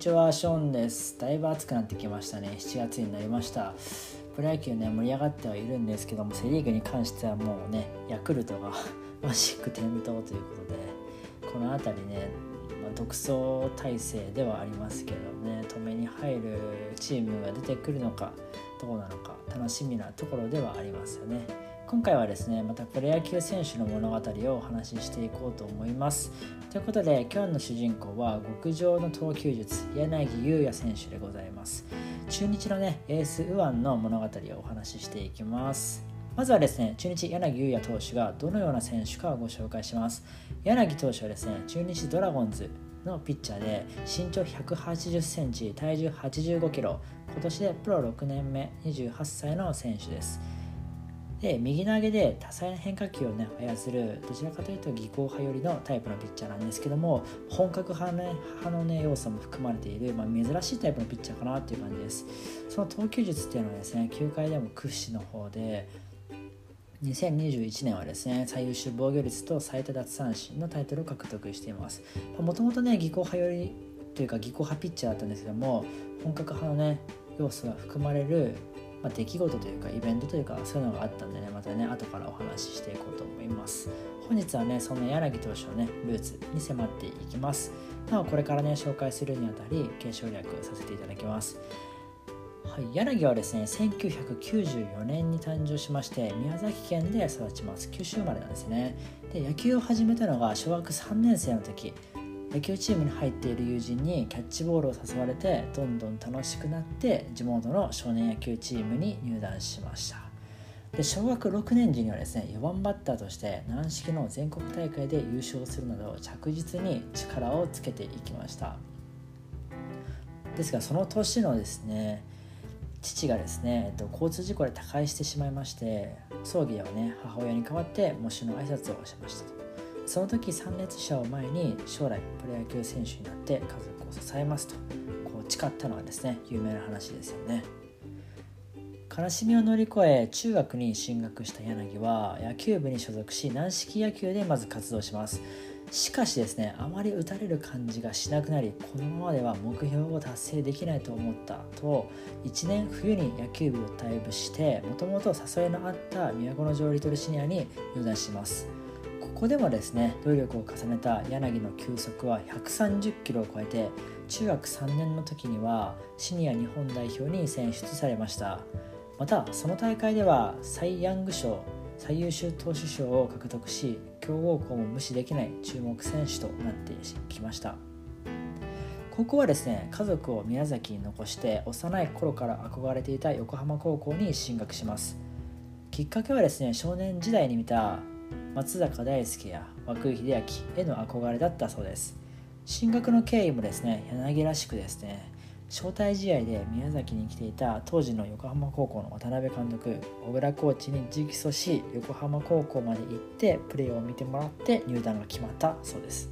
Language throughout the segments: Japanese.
ちは、ショーンです。だいぶ暑くなってきましたね。7月になりました。プロ野球ね、盛り上がってはいるんですけども、セ・リーグに関してはもうね、ヤクルトがマジック点灯ということで、この辺りね、まあ、独走体制ではありますけどね、止めに入るチームが出てくるのか、どうなのか、楽しみなところではありますよね。今回はですねまたプロ野球選手の物語をお話ししていこうと思います。ということで今日の主人公は極上の投球術柳優也選手でございます。中日のねエース右腕の物語をお話ししていきます。まずはですね中日柳優也投手がどのような選手かをご紹介します。柳投手はですね中日ドラゴンズのピッチャーで身長180センチ体重85キロ今年でプロ6年目28歳の選手です。で右投げで多彩な変化球をね操るどちらかというと技巧派寄りのタイプのピッチャーなんですけども本格派の,、ね、派のね要素も含まれている、まあ、珍しいタイプのピッチャーかなっていう感じです。その投球術っていうのはですね球界でも屈指の方で2021年はですね最優秀防御率と最多奪三振のタイトルを獲得しています。もともとね技巧派寄りというか技巧派ピッチャーだったんですけども本格派のね要素が含まれるまあ、出来事というかイベントというかそういうのがあったんでねまたね後からお話ししていこうと思います。本日はねそんな柳投手のねルーツに迫っていきます。なおこれからね紹介するにあたり継承略させていただきます。はい、柳はですね1994年に誕生しまして宮崎県で育ちます。九州生まれなんですね。で野球を始めたのが小学3年生の時。野球チームに入っている友人にキャッチボールを誘われてどんどん楽しくなって地元の少年野球チームに入団しました。で小学6年時にはですね4番バッターとして軟式の全国大会で優勝するなど着実に力をつけていきました。ですがその年のですね父がですね、えっと、交通事故で他界してしまいまして葬儀ではね母親に代わって喪主の挨拶をしましたと。その時参列者を前に将来プロ野球選手になって家族を支えますとこう誓ったのはですね有名な話ですよね。悲しみを乗り越え中学に進学した柳は野球部に所属し軟式野球でまず活動します。しかしですねあまり打たれる感じがしなくなりこのままでは目標を達成できないと思ったと1年冬に野球部を退部してもともと誘いのあった都城リトルシニアに入団します。ここでもですね努力を重ねた柳の球速は130キロを超えて中学3年の時にはシニア日本代表に選出されました。またその大会ではサイ・ヤング賞最優秀投手賞を獲得し強豪校も無視できない注目選手となってきました。高校はですね家族を宮崎に残して幼い頃から憧れていた横浜高校に進学します。きっかけはですね少年時代に見た松坂大輔や涌井秀明への憧れだったそうです。進学の経緯もですね柳らしくですね招待試合で宮崎に来ていた当時の横浜高校の渡辺監督小倉コーチに直訴し横浜高校まで行ってプレーを見てもらって入団が決まったそうです。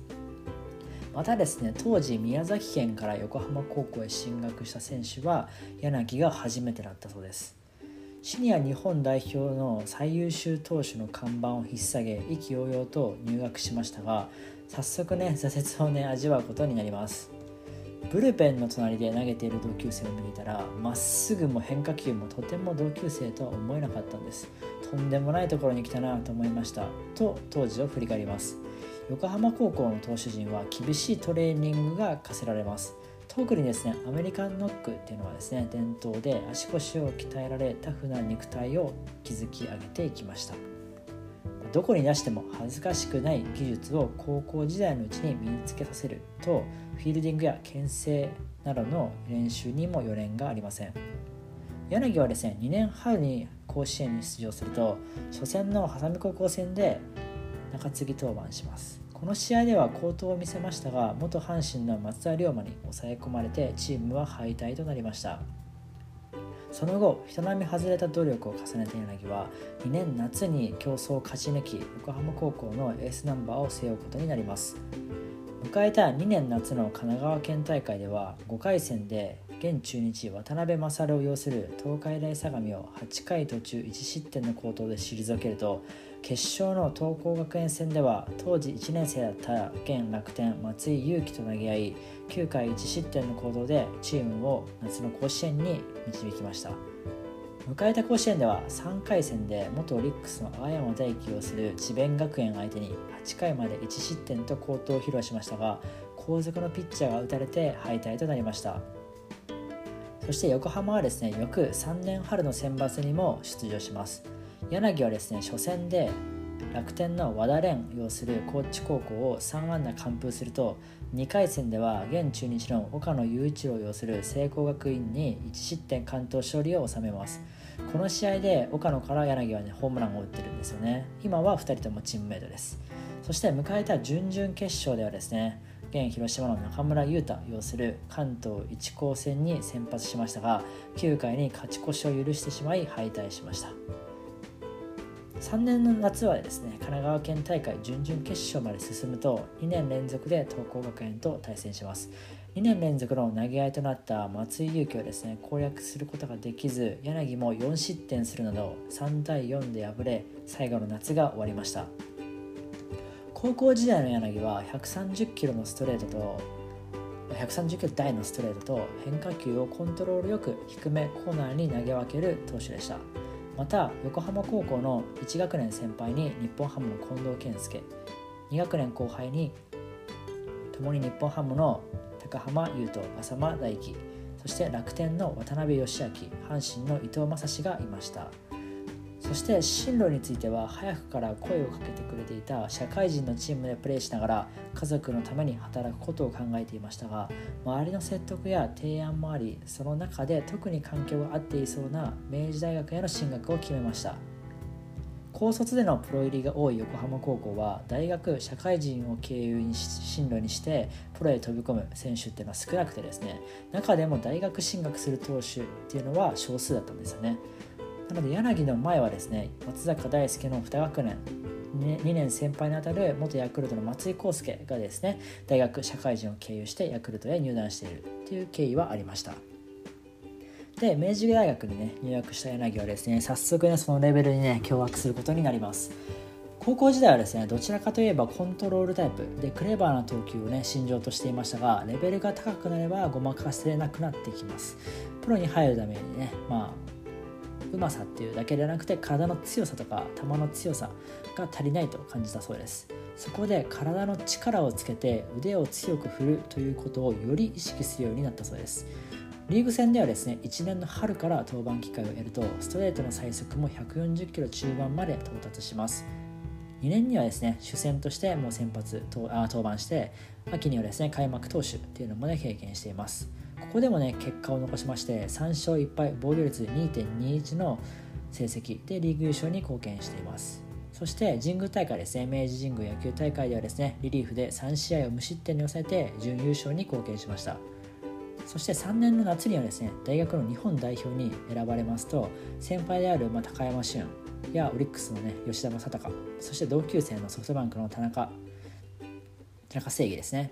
またですね当時宮崎県から横浜高校へ進学した選手は柳が初めてだったそうです。シニア日本代表の最優秀投手の看板を引っ提げ意気揚々と入学しましたが早速ね挫折をね味わうことになります。ブルペンの隣で投げている同級生を見たらまっすぐも変化球もとても同級生とは思えなかったんです。とんでもないところに来たなと思いました。と当時を振り返ります。横浜高校の投手陣は厳しいトレーニングが課せられます。特にですねアメリカンノックっていうのはですね伝統で足腰を鍛えられタフな肉体を築き上げていきました。どこに出しても恥ずかしくない技術を高校時代のうちに身につけさせるとフィールディングや牽制などの練習にも余念がありません。柳はですね2年春に甲子園に出場すると初戦の波佐見高校戦で中継ぎ登板します。この試合では好投を見せましたが元阪神の松田龍馬に抑え込まれてチームは敗退となりました。その後人並み外れた努力を重ねた柳は2年夏に競争を勝ち抜き横浜高校のエースナンバーを背負うことになります。迎えた2年夏の神奈川県大会では5回戦で現中日渡辺勝を擁する東海大相模を8回途中1失点の好投で退けると決勝の東光学園戦では当時1年生だった現楽天松井裕樹と投げ合い9回1失点の行動でチームを夏の甲子園に導きました迎えた甲子園では3回戦で元オリックスの青山大輝をする智弁学園相手に8回まで1失点と好投を披露しましたが後続のピッチャーが打たれて敗退となりましたそして横浜はですね翌3年春の選抜にも出場します。柳はですね初戦で楽天の和田蓮擁する高知高校を3安打完封すると2回戦では現中日の岡野雄一郎擁する聖光学院に1失点完投勝利を収めます。この試合で岡野から柳はねホームランを打ってるんですよね。今は2人ともチームメイトです。そして迎えた準々決勝ではですね現広島の中村優太擁する関東一高戦に先発しましたが9回に勝ち越しを許してしまい敗退しました。3年の夏はですね神奈川県大会準々決勝まで進むと2年連続で東光学園と対戦します。2年連続の投げ合いとなった松井裕樹をですね攻略することができず柳も4失点するなど3対4で敗れ最後の夏が終わりました。高校時代の柳は130キロのストレートと130キロ台のストレートと変化球をコントロールよく低めコーナーに投げ分ける投手でした。また横浜高校の1学年先輩に日本ハムの近藤健介2学年後輩に共に日本ハムの高浜優斗浅間大輝そして楽天の渡辺義明阪神の伊藤将司がいました。そして進路については早くから声をかけてくれていた社会人のチームでプレーしながら家族のために働くことを考えていましたが周りの説得や提案もありその中で特に環境が合っていそうな明治大学への進学を決めました。高卒でのプロ入りが多い横浜高校は大学社会人を経由に進路にしてプロへ飛び込む選手っていうのは少なくてですね中でも大学進学する投手っていうのは少数だったんですよね。なので柳の前はですね松坂大輔の2学年2年先輩にあたる元ヤクルトの松井康介がですね大学社会人を経由してヤクルトへ入団しているという経緯はありました。で明治大学にね入学した柳はですね早速ねそのレベルにね驚愕することになります。高校時代はですねどちらかといえばコントロールタイプでクレバーな投球をね身上としていましたがレベルが高くなればごまかせなくなってきます。プロに入るためにねまあうまさっていうだけでなくて体の強さとか球の強さが足りないと感じたそうです。そこで体の力をつけて腕を強く振るということをより意識するようになったそうです。リーグ戦ではですね1年の春から登板機会を得るとストレートの最速も140キロ中盤まで到達します。2年にはですね主戦としてもう先発登板して秋にはですね開幕投手っていうのもね経験しています。ここでもね結果を残しまして3勝1敗防御率2.21の成績。でリーグ優勝に貢献しています。そして神宮大会ですね。明治神宮野球大会ではですねリリーフで3試合を無失点に抑えて準優勝に貢献しました。そして3年の夏にはですね大学の日本代表に選ばれますと先輩である、高山俊やオリックスのね吉田正尚そして同級生のソフトバンクの田中田中正義ですね。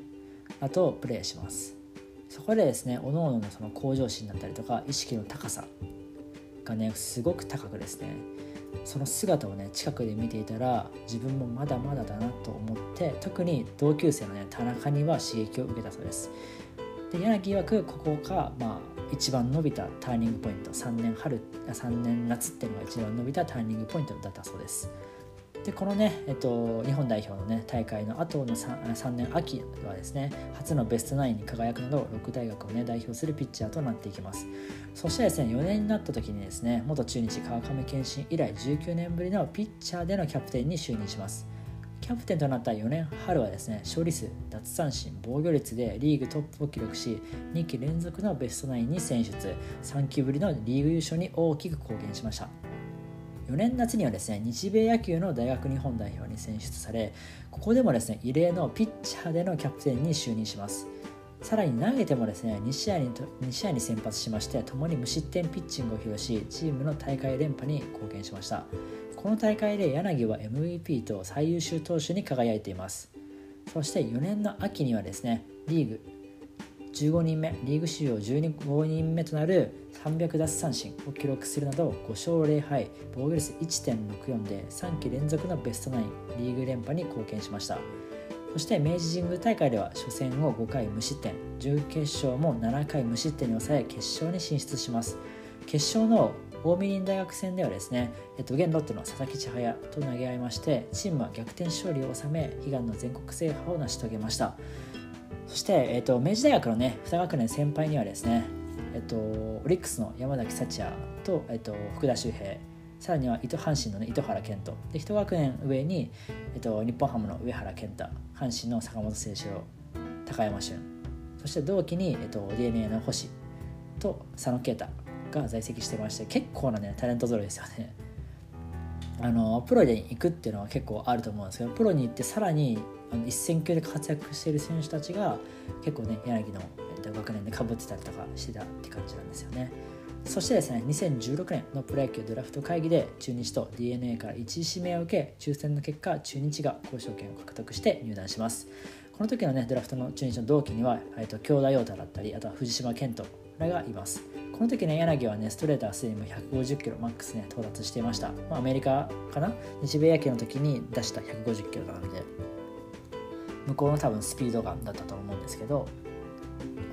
あとプレーします。そこでですね各々のその向上心だったりとか意識の高さがねすごく高くですねその姿をね近くで見ていたら自分もまだまだだなと思って特に同級生のね田中には刺激を受けたそうです。で柳曰くここがまあ一番伸びたターニングポイント。3年春3年夏っていうのが一番伸びたターニングポイントだったそうです。でこのね、えっと、日本代表のね大会の後の 3, 3年秋はですね初のベストナインに輝くなど6大学をね代表するピッチャーとなっていきます。そしてですね4年になった時にですね元中日川上健信以来19年ぶりのピッチャーでのキャプテンに就任します。キャプテンとなった4年春はですね勝利数奪三振防御率でリーグトップを記録し2期連続のベストナインに選出。3期ぶりのリーグ優勝に大きく貢献しました。4年夏にはですね日米野球の大学日本代表に選出されここでもですね異例のピッチャーでのキャプテンに就任します。さらに投げてもですね2試合に ,2 試合に先発しまして共に無失点ピッチングを披露しチームの大会連覇に貢献しました。この大会で柳は MVP と最優秀投手に輝いています。そして4年の秋にはですねリーグ15人目リーグ史上15人目となる300奪三振を記録するなど5勝0敗防御率1.64で3期連続のベストナインリーグ連覇に貢献しました。そして明治神宮大会では初戦を5回無失点準決勝も7回無失点に抑え決勝に進出します。決勝の近江林大学戦ではですね、えっと、現ロッテの佐々木千早と投げ合いましてチームは逆転勝利を収め悲願の全国制覇を成し遂げました。そして、えっと、明治大学のね2学年先輩にはですね、えっと、オリックスの山崎幸也と、えっと、福田周平さらには糸阪神の、ね、糸原健人。で1学年上に、えっと、日本ハムの上原健太阪神の坂本誠志郎高山俊。そして同期に、えっと、DNA の星と佐野啓太が在籍してまして結構なねタレント揃いですよね。あのプロで行くっていうのは結構あると思うんですけどプロに行ってさらにあの一戦級で活躍している選手たちが結構ね柳の学年でかぶってたりとかしてたって感じなんですよね。そしてですね2016年のプロ野球ドラフト会議で中日と d n a から1位指名を受け抽選の結果中日が交渉権を獲得して入団します。この時のねドラフトの中日の同期には、えっと、京田陽太だったりあとは藤島健人らがいます。この時ね柳はねストレートはすでにも150キロマックスね到達していました、まあ、アメリカかな？日米野球の時に出した150キロなので向こうの多分スピードガンだったと思うんですけど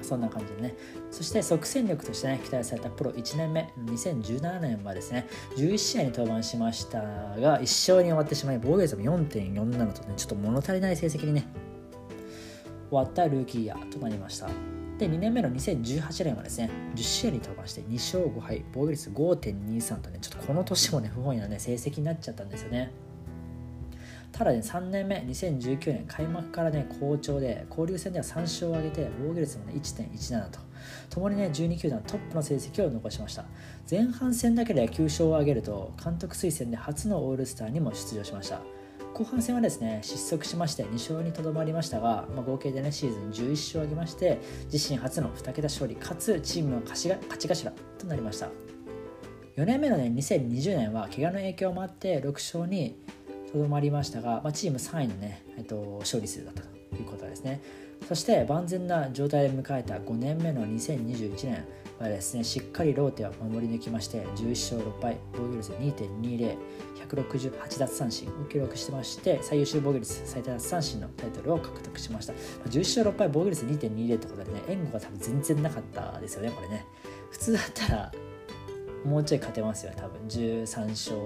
そんな感じでね。そして即戦力としてね期待されたプロ1年目2017年はですね11試合に登板しましたが1勝に終わってしまい防御率も4.47とねちょっと物足りない成績にね終わったルーキーイヤーとなりました。で2年目の2018年はですね10試合に登板して2勝5敗防御率5.23とねちょっとこの年もね不本意なね成績になっちゃったんですよね。ただね3年目2019年開幕からね好調で交流戦では3勝を挙げて防御率もね1.17とと。もにね12球団トップの成績を残しました。前半戦だけで9勝を挙げると監督推薦で初のオールスターにも出場しました。後半戦はですね失速しまして2勝にとどまりましたが、まあ、合計でねシーズン11勝を挙げまして自身初の2桁勝利かつチームの勝ち頭となりました。4年目のね2020年は怪我の影響もあって6勝にとどまりましたが、まあ、チーム3位のね、えっと、勝利数だったということですね。そして万全な状態で迎えた5年目の2021年。はですねしっかりローテを守り抜きまして11勝6敗防御率2.20 168奪三振を記録してまして最優秀防御率最多奪三振のタイトルを獲得しました。11勝6敗防御率2.20ってことでね援護が多分全然なかったですよねこれね。普通だったらもうちょい勝てますよ多分。13勝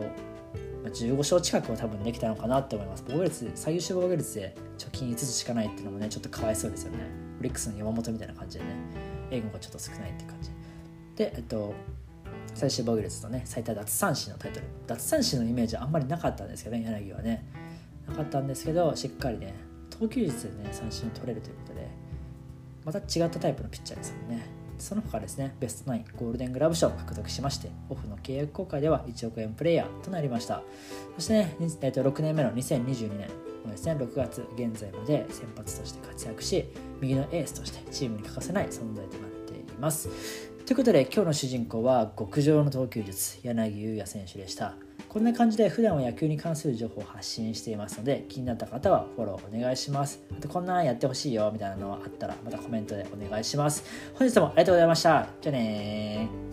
15勝近くは多分できたのかなって思います。防御率最優秀防御率で貯金5つしかないっていうのもねちょっとかわいそうですよね。オリックスの山本みたいな感じでね援護がちょっと少ないって感じ。でえっと最終防御率とね最多奪三振のタイトル。奪三振のイメージはあんまりなかったんですけどね柳はね。なかったんですけどしっかりね投球術でね三振取れるということでまた違ったタイプのピッチャーですよね。その他ですねベストナインゴールデングラブ賞を獲得しましてオフの契約公開では1億円プレイヤーとなりました。そしてね、えー、と6年目の2022年ですね6月現在まで先発として活躍し右のエースとしてチームに欠かせない存在となっています。ということで今日の主人公は極上の投球術柳優也選手でした。こんな感じで普段は野球に関する情報を発信していますので気になった方はフォローお願いします。あとこんなんやってほしいよみたいなのがあったらまたコメントでお願いします。本日もありがとうございました。じゃあね